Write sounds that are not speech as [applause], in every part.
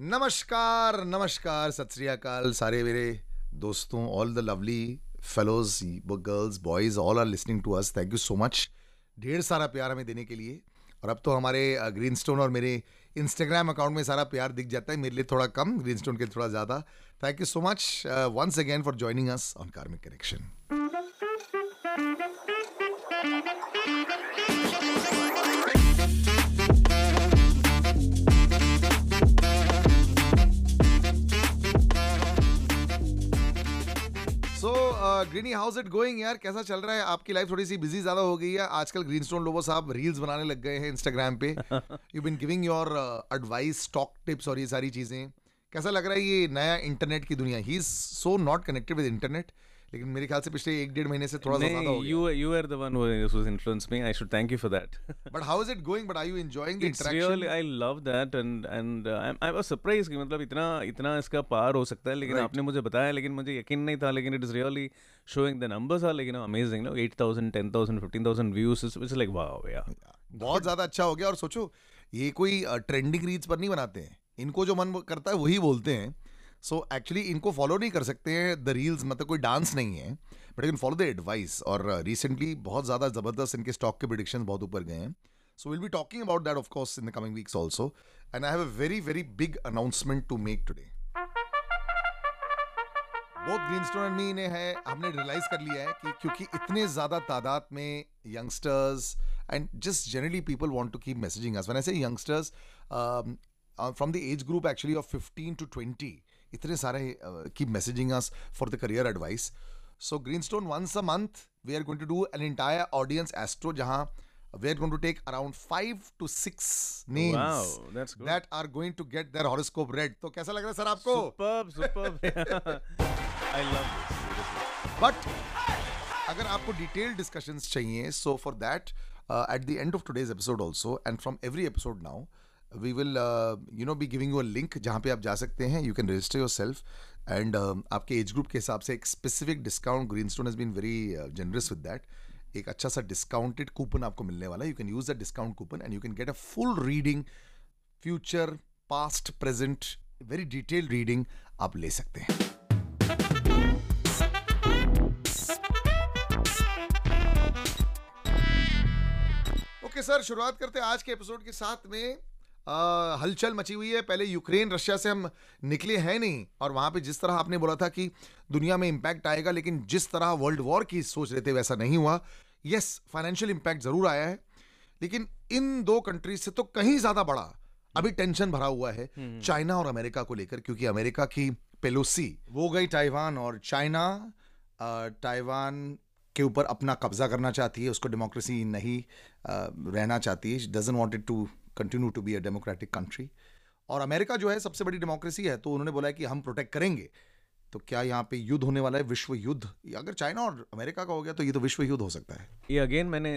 नमस्कार नमस्कार, सत श्री सारे मेरे दोस्तों all the lovely fellows girls boys all are listening to us thank you so much ढेर सारा प्यार हमें देने के लिए। और अब तो हमारे ग्रीन स्टोन और मेरे इंस्टाग्राम अकाउंट में सारा प्यार दिख जाता है। मेरे लिए थोड़ा कम ग्रीन स्टोन के लिए थोड़ा ज़्यादा। Thank you so much once again for joining us on Karmic Connection Greeny how's it going यार? कैसा चल रहा है? आपकी लाइफ थोड़ी सी बिज़ी ज़्यादा हो गई है। आजकल ग्रीन स्टोन लोगो साहब रील्स बनाने लग गए हैं इंस्टाग्राम पे। You been giving your advice stock tips और ये सारी चीज़ें। कैसा लग रहा है ये नया इंटरनेट की दुनिया? He is so not connected with internet लेकिन मेरे ख्याल से पिछले एक डेढ़ महीने से थोड़ा ज़्यादा you you are the one who influence me I should thank you for that but how is it going but are you enjoying the interaction really I love that and and I was surprised कि मतलब इतना इतना इसका पार हो सकता है लेकिन right. आपने मुझे बताया लेकिन मुझे यकीन नहीं था लेकिन it is really showing the numbers are लेकिन amazing no 8000 10000 15000 views is like wow या बहुत ज़्यादा अच्छा हो गया और सोचो ये कोई uh, ट्रेंडिंग रील्स पर नहीं बनाते हैं। इनको जो मन करता है वही बोलते हैं। सो एक्चुअली इनको फॉलो नहीं कर सकते हैं द रील्स मतलब कोई डांस नहीं है but you can follow the advice और रिसेंटली बहुत ज़्यादा ज़बरदस्त इनके स्टॉक के प्रिडिक्शन बहुत ऊपर गए हैं. So will be talking about that of course in the coming weeks also and I have a very very big announcement to make today both Greenstone and me ने है, हमने रियलाइज़ कर लिया है कि क्योंकि इतने ज़्यादा तादाद में youngsters and just generally people want to keep messaging us when I say youngsters from the age group actually of 15 to 20 इतने सारे keep messaging us for the career advice so Greenstone once a month we are going to do an entire audience astro जहाँ we are going to take around five to six names Wow, that's good. that are going to get their horoscope read. तो कैसा लग रहा है sir आपको? superb superb [laughs] I love this. But अगर आपको detail discussions चाहिए so for that at the end of today's episode also and from every episode now we will you know be giving you a link जहाँ पे आप जा सकते हैं। You can register yourself and आपके age group के हिसाब से एक specific discount Greenstone has been very generous with that एक अच्छा सा डिस्काउंटेड कूपन आपको मिलने वाला है। You can use the discount coupon and you can get a full reading future past present very detail reading आप ले सकते हैं। ओके सर शुरुआत करते हैं आज के एपिसोड के साथ में। आ, हलचल मची हुई है। पहले यूक्रेन रशिया से हम निकले हैं नहीं। और वहाँ पे जिस तरह आपने बोला था कि दुनिया में इंपैक्ट आएगा लेकिन जिस तरह वर्ल्ड वॉर की सोच रहे थे वैसा नहीं हुआ। यस फाइनेंशियल इंपैक्ट ज़रूर आया है। लेकिन इन दो कंट्रीज़ से तो कहीं ज़्यादा बड़ा अभी टेंशन भरा हुआ है चाइना और अमेरिका को लेकर क्योंकि अमेरिका की पेलोसी वो गई ताइवान और चाइना ताइवान के ऊपर अपना कब्जा करना चाहती है। उसको डेमोक्रेसी नहीं रहना चाहती है। Doesn't wanted to continue to be a democratic country और अमेरिका जो है सबसे बड़ी डेमोक्रेसी है तो उन्होंने बोला है कि हम प्रोटेक्ट करेंगे। तो क्या यहाँ पे युद्ध होने वाला है? विश्व युद्ध। अगर चाइना और अमेरिका का हो गया तो ये तो विश्व युद्ध हो सकता है। ये अगेन मैंने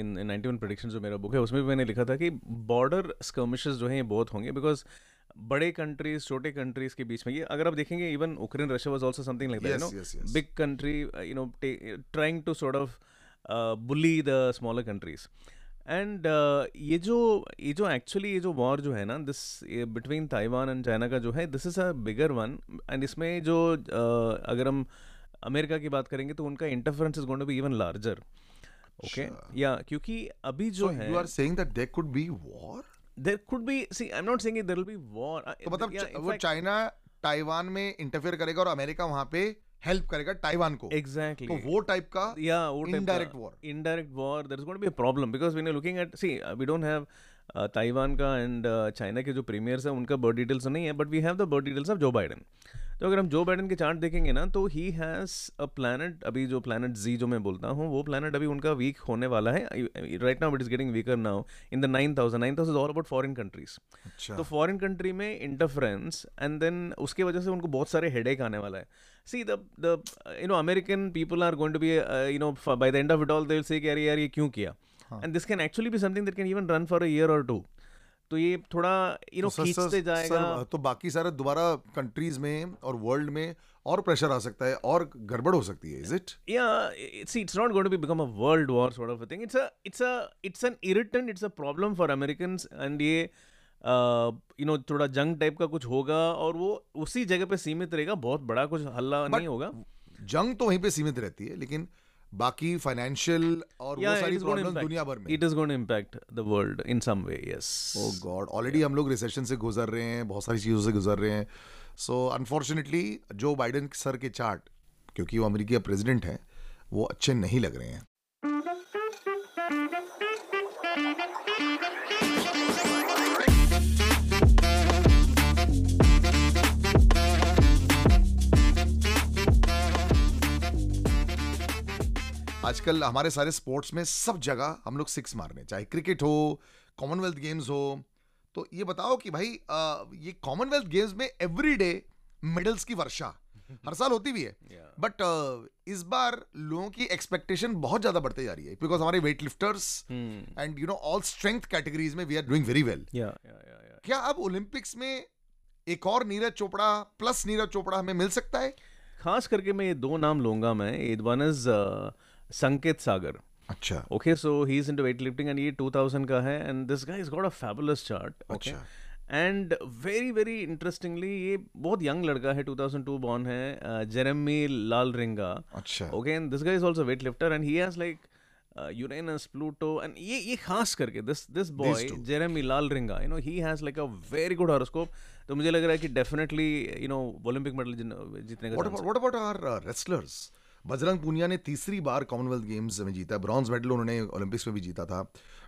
इन इन 91 प्रेडिक्शंस जो मेरा बुक है उसमें भी मैंने लिखा था कि बॉर्डर स्कर्मिशेस जो हैं ये बहुत होंगे बिकॉज़ बड़े कंट्रीज़ छोटे कंट्रीज़ के बीच में ये अगर आप देखेंगे even Ukraine Russia was also something like that no. Big country you know trying to sort of bully the smaller countries and uh, ये जो ये जो एक्चुअली ये जो वॉर जो है ना this between Taiwan and China का जो है this is a bigger one and इसमें जो uh, अगर हम अमेरिका की बात करेंगे तो उनका interference is going to be even larger okay या क्योंकि अभी जो So है you are saying that there could be war? there could be see i'm not saying there will be war. Uh, तो मतलब yeah, वो चाइना ताइवान में interfere करेगा और अमेरिका वहाँ पे हेल्प करेगा ताइवान को। एग्जैक्टली तो वो टाइप का या वो indirect war indirect war there is got be problem because we are looking at see we don't have Taiwan का एंड चाइना के जो प्रीमियर्स हैं उनका बर्थ डिटेल्स नहीं है but we have the birth details of Joe Biden तो अगर हम जो बाइडन के चार्ट देखेंगे ना तो ही हैज़ अ प्लानट अभी जो प्लानट जी जो मैं बोलता हूँ वो प्लानट अभी उनका वीक होने वाला है। Right now it is getting weaker now in the nine thousand nine thousand all about foreign countries तो फॉरन कंट्री में इंटरफरेंस एंड देन उसके वजह से उनको बहुत सारे हेडेक आने वाला है। See the the you know American people are going to be you know by the end of it all they will say कि अरे यार ये क्यों किया? And this can actually be something that can even run for a year और two तो ये थोड़ा यू नो तो खींचते जाएगा। सर, तो बाकी सारे दोबारा कंट्रीज़ में और वर्ल्ड में और प्रेशर आ सकता है और गड़बड़ हो सकती है is it it- see it's not going to be become a world war sort of a thing. It's a it's a it's an irritant it's a problem for americans ये यू नो थोड़ा जंग type का कुछ होगा और वो उसी जगह पे सीमित रहेगा बहुत बड़ा कुछ हल्ला नहीं होगा। जंग तो वहीं पे सीमित रहती है लेकिन बाकी फाइनेंशियल और Yeah, वो सारी is going to problem impact. दुनिया भर में it is going impact the world in some way yes oh God already हम लोग रिसेशन से गुजर रहे हैं बहुत सारी चीज़ों से गुजर रहे हैं। So unfortunately Joe Biden sir के चार्ट क्योंकि वो अमेरिकी का प्रेसिडेंट हैं वो अच्छे नहीं लग रहे हैं। आजकल हमारे सारे स्पोर्ट्स में सब जगह हम लोग सिक्स मार रहे चाहे क्रिकेट हो कॉमनवेल्थ गेम्स हो तो ये बताओ कि भाई अ, ये कॉमनवेल्थ गेम्स में एवरीडे मेडल्स की वर्षा [laughs] हर साल होती भी है बट Yeah. बट इस बार लोगों की एक्सपेक्टेशन बहुत ज़्यादा बढ़ते जा रही है बिकॉज़ हमारे weight lifters. And you know all strength categories में we are doing very well. क्या अब ओलंपिक्स में एक और नीरज चोपड़ा प्लस नीरज चोपड़ा हमें मिल सकता है खास करके मैं ये दो नाम लूँगा मैं वन इज़ संकेत सागर। अच्छा। Okay so he is into weight lifting and ये 2000 का है and this guy is got a fabulous chart okay and very very interestingly ये बहुत यंग लड़का है 2002 बॉर्न है जेरेमी लाल रिंगा अच्छा। Okay and this guy is also weight lifter and he has like Uranus Pluto and ये ये खास करके this this boy Jeremy Lalrinnunga you know he has like a very good horoscope तो मुझे लग रहा है कि definitely you know Olympic medal जितने का what about our wrestlers Bajrang Punia ने तीसरी बार कॉमनवेल्थ गेम्स में जीता है। ब्रॉन्ज मेडल उन्होंने ओलंपिक्स में भी जीता था।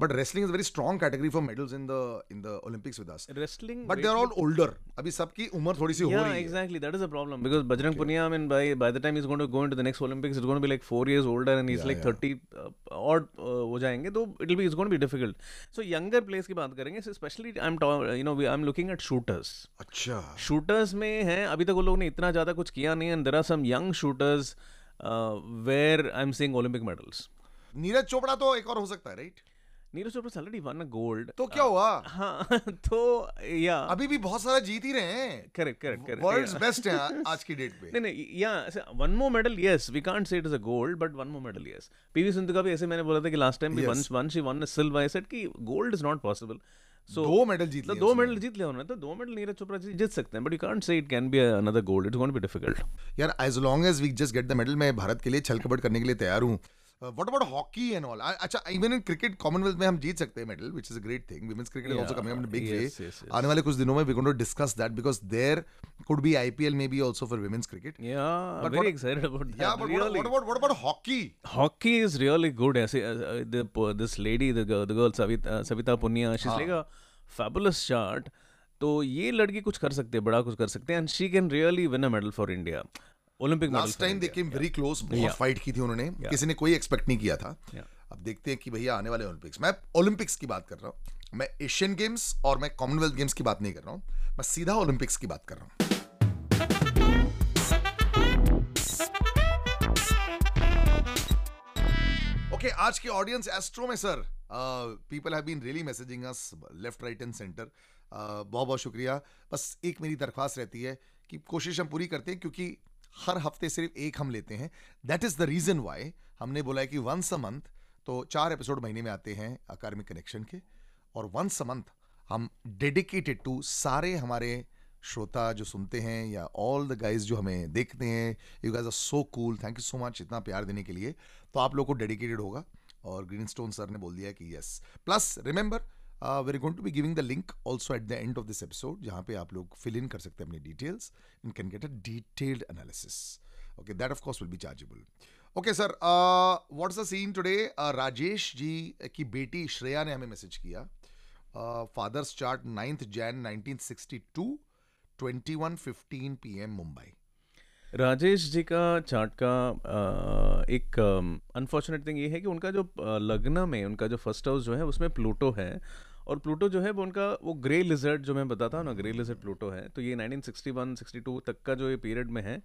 But wrestling is very strong category for medals in the in the Olympics with us wrestling but they are all older अभी सबकी उम्र थोड़ी सी हो रही है। Exactly that is a problem because Bajrang Punia mean by by the time is going to go into the next Olympics is going to be like 4 years older and he is like 30 और हो जाएँगे तो it will be is going to be difficult so younger players की बात करेंगे specially I am you know we I am looking at shooters अच्छा। Shooters में है अभी तक वो लोगों ने इतना ज़्यादा कुछ किया नहीं and there are some young shooters where I am seeing Olympic medals Neeraj Chopra तो एक और हो सकता है right Neeraj Chopra already won gold तो क्या हुआ? हाँ [laughs] तो या अभी भी बहुत सारा जीत ही रहे हैं। Correct correct correct world's best हैं [laughs] आज की डेट पे। नहीं नहीं या one more medal yes we can't say it is a gold but one more medal yes PV Sindhu का भी ऐसे मैंने बोला था कि लास्ट टाइम भी won. Won she won silver I said कि gold is not possible so दो मेडल जीत लिए दो मेडल जीत लिया उन्होंने तो दो मेडल नीरज चोपड़ा जी जीत सकते हैं but you can't say it can be another gold it's going to be difficult यार as long as we just get the medal मैं भारत के लिए छलकपट करने के लिए तैयार हूँ। What about hockey and all अच्छा इवन इन क्रिकेट कॉमनवेल्थ में हम जीत सकते हैं medal which is a great thing women's cricket is also coming up in big way. आने वाले कुछ दिनों में we going to discuss that because there could be IPL maybe also for women's cricket Yeah, But very what- excited about that. या but really. What about what about hockey Hockey is really good. ऐसे uh, uh, the po- this lady, the girl, the girl Savita, uh, Savita Punia, she's हाँ. like a fabulous shot. तो ये लड़की कुछ कर सकते हैं बड़ा कुछ कर सकते हैं and she can really win a medal for India Olympic last time they came very close बहुत. फाइट की थी उन्होंने। किसी ने कोई एक्सपेक्ट नहीं किया था. अब देखते हैं कि भैया आने वाले ओलंपिक्स मैं ओलंपिक्स की बात कर रहा हूँ। मैं एशियन गेम्स और मैं कॉमनवेल्थ गेम्स की बात नहीं कर रहा हूँ। मैं सीधा ओलंपिक्स की बात कर रहा हूँ। ओके okay, आज के ऑडियंस एस्ट्रो में sir people have been really messaging us left right and centre बहुत बहुत शुक्रिया। बस एक मेरी दरख्वास्त रहती है कि कोशिश हम पूरी करते हैं क्योंकि हर हफ़्ते सिर्फ़ एक हम लेते हैं। That is the reason why हमने बोला है कि वंस अ मंथ तो चार एपिसोड महीने में आते हैं अकार्मिक कनेक्शन के, और वंस अ मंथ हम डेडिकेटेड टू सारे हमारे श्रोता जो सुनते हैं या ऑल द गाइज़ जो हमें देखते हैं you guys are so cool thank you so much इतना प्यार देने के लिए तो आप लोग को डेडिकेटेड होगा। और ग्रीन स्टोन सर ने बोल दिया कि yes plus remember very going to be giving the link also at the end of this episode जहाँ पे आप लोग फिल इन कर सकते हैं अपनी details in can get a detailed analysis okay that of course will be chargeable okay sir what's the scene today Rajesh ji की बेटी श्रेया ने हमें मैसेज किया। Father's chart ninth Jan 1962 21:15 PM Mumbai Rajesh ji का chart का एक unfortunate thing ये है कि उनका जो लग्न में, उनका जो फ़र्स्ट हाउस जो है, उसमें प्लूटो है। और प्लूटो जो है वो उनका, वो ग्रे लिजर्ड जो मैं बताता हूँ ना, ग्रे लिजर्ड प्लूटो है तो ये 1961 62 तक का जो ये पीरियड में है।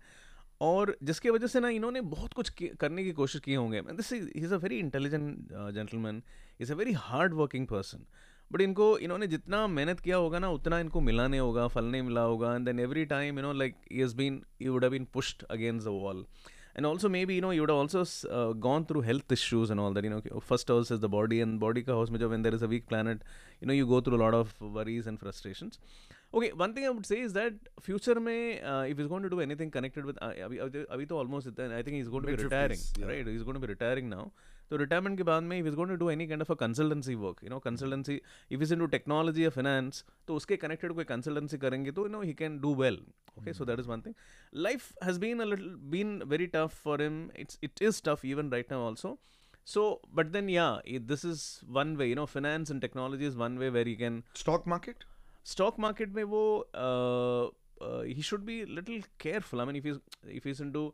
और जिसकी वजह से ना इन्होंने बहुत कुछ करने की कोशिश की होंगे। This is a very intelligent gentleman is a very hard working person but इनको, इन्होंने जितना मेहनत किया होगा ना, उतना इनको मिला नहीं होगा फल नहीं मिला होगा। And then every time you know like he has been he would have been pushed against the wall and also maybe you know you would have also uh, gone through health issues and all that you know first house is the body and body ka house mein when there is a weak planet you know you go through a lot of worries and frustrations okay one thing i would say is that future mein uh, if he's going to do anything connected with uh, abhi, abhi, abhi to almost इतना- i think he's going to be Mid-fifties, retiring yeah. right he's going to be retiring now तो retirement के बाद में if is going to do any kind of a consultancy work you know consultancy if is into technology या finance तो उसके connected कोई consultancy करेंगे तो you know he can do well okay so that is one thing life has been a little been very tough for him it's it is tough even right now also so but then yeah it, this is one way you know finance and technology is one way where you can Stock market में वो ही should be little careful I mean if if is into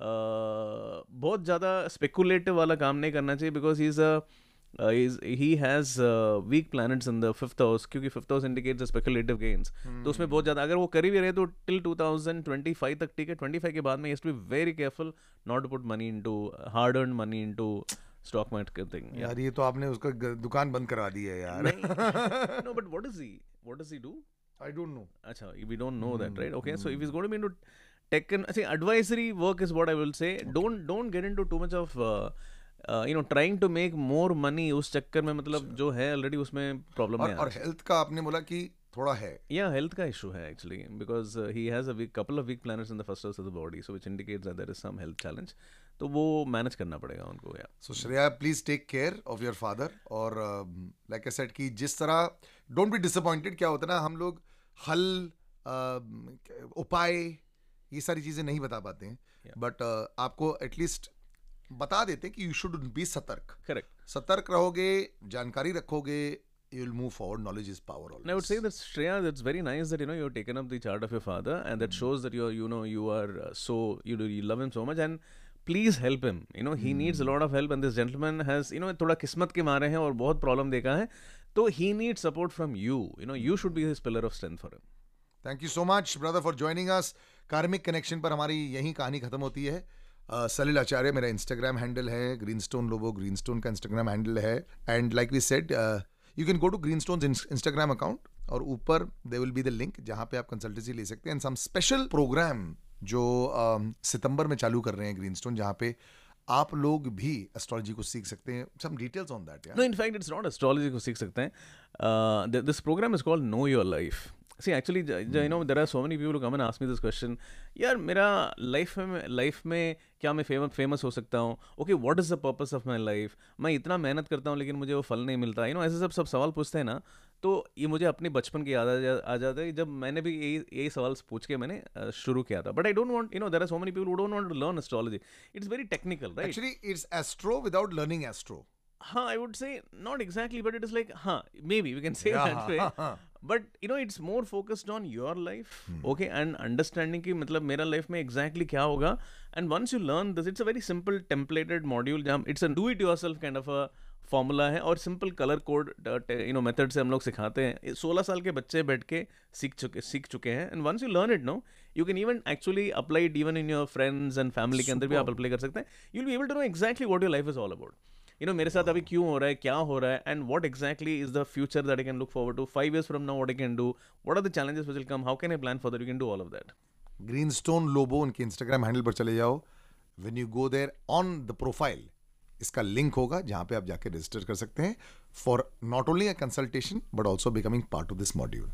बहुत ज़्यादा speculative वाला काम नहीं करना चाहिए because he is is he has weak plan in the fifth house क्योंकि fifth house indicates speculative gains तो उसमें बहुत ज़्यादा अगर वो करी भी रहे तो till two thousand twenty five तक ठीक है? ट्वेंटी फाइव के बाद में is to be very careful not put money into hard earn money into stock market यार ये तो आपने उसका दुकान बंद करा दी है यार। No but what is he what does he do I don't know Acha, we don't know that, right? Okay, so if he's going to be into tech and see advisory work is what I will say. Okay. Don't don't get into too much of uh, uh, you know trying to make more money उस चक्कर में मतलब जो है already उसमें problem और है और हेल्थ का आपने बोला कि थोड़ा है yeah health का issue है actually because uh, he has a weak couple of weak planets in the first house of the body so which indicates that there is some health challenge तो वो मैनेज करना पड़ेगा उनको या so Shreya please take care of your father और like I said कि जिस तरह डोंट बी डिसअपॉइंटेड क्या होता है ना हम लोग हल uh, उपाय ये सारी चीज़ें नहीं बता पाते हैं बट Yeah. बट आपको एटलीस्ट बता देते हैं कि यू शुड बी सतर्क correct सतर्क रहोगे जानकारी रखोगे you will move forward knowledge is power And I would say that Shreya, that's very nice that you know you've taken up the chart of your father, and that mm. shows that you're you know you are uh, so you do you love him so much, and please help him. You know he needs a lot of help, and this gentleman has you know थोड़ा किस्मत के मारे हैं और बहुत problem देखा है, तो he needs support from you. You know you should be his pillar of strength for him. Thank you so much brother for joining us karmic connection पर हमारी यही कहानी खत्म होती है सलिल आचार्य मेरा इंस्टाग्राम हैंडल है ग्रीनस्टोन लोबो ग्रीनस्टोन का इंस्टाग्राम हैंडल है and like we said you can go to Greenstone Instagram account और ऊपर there will be the link जहाँ पे आप कंसल्टेंसी ले सकते हैं एंड सम स्पेशल प्रोग्राम जो सितंबर में चालू कर रहे हैं ग्रीन स्टोन जहाँ पे आप लोग भी एस्ट्रोलॉजी को सीख सकते हैं। Some details on that in fact, it's not astrology को सीख सकते हैं. This program is program no called life see actually know, there are so many people who come and ask me this question. यार मेरा life में life में क्या मैं फ़ेमस फ़ेमस हो सकता हूँ? Okay what is the purpose of my life मैं इतना मेहनत करता हूँ लेकिन मुझे वो फल नहीं मिलता। यू नो ऐसे सब सब सवाल पूछते हैं ना तो ये मुझे अपने बचपन की याद आ जाता है जब मैंने भी यही यही सवाल पूछ के मैंने शुरू किया था। But I don't want you know there are so many people don't want to learn astrology it's very technical right actually it's astro without learning astro हाँ I would say not exactly but it is like हाँ maybe we can say but you know it's more focused on your life okay and understanding की मतलब मेरा life में exactly क्या होगा। And once you learn this it's a very simple templated module जहाँ it's a do it your self kind of a formula है और simple colour code you know method से हम लोग सिखाते हैं। सोलह साल के बच्चे बैठ के सीख चुके सीख चुके हैं। And once you learn it no you can even actually apply it even in your friends and family के अंदर भी आप अप्लाई कर सकते हैं। You will be able to know exactly what your life is all about you know मेरे साथ अभी क्यों हो रहा है क्या हो रहा है and what exactly is the future that I can look forward to five years from now what I can do what are the challenges which will come how can I plan for that you can do all of that Greenstone Lobo उनके Instagram handle पर चले जाओ। When you go there on the profile इसका link होगा जहाँ पे आप जाके रजिस्टर कर सकते हैं for not only a consultation but also becoming part of this module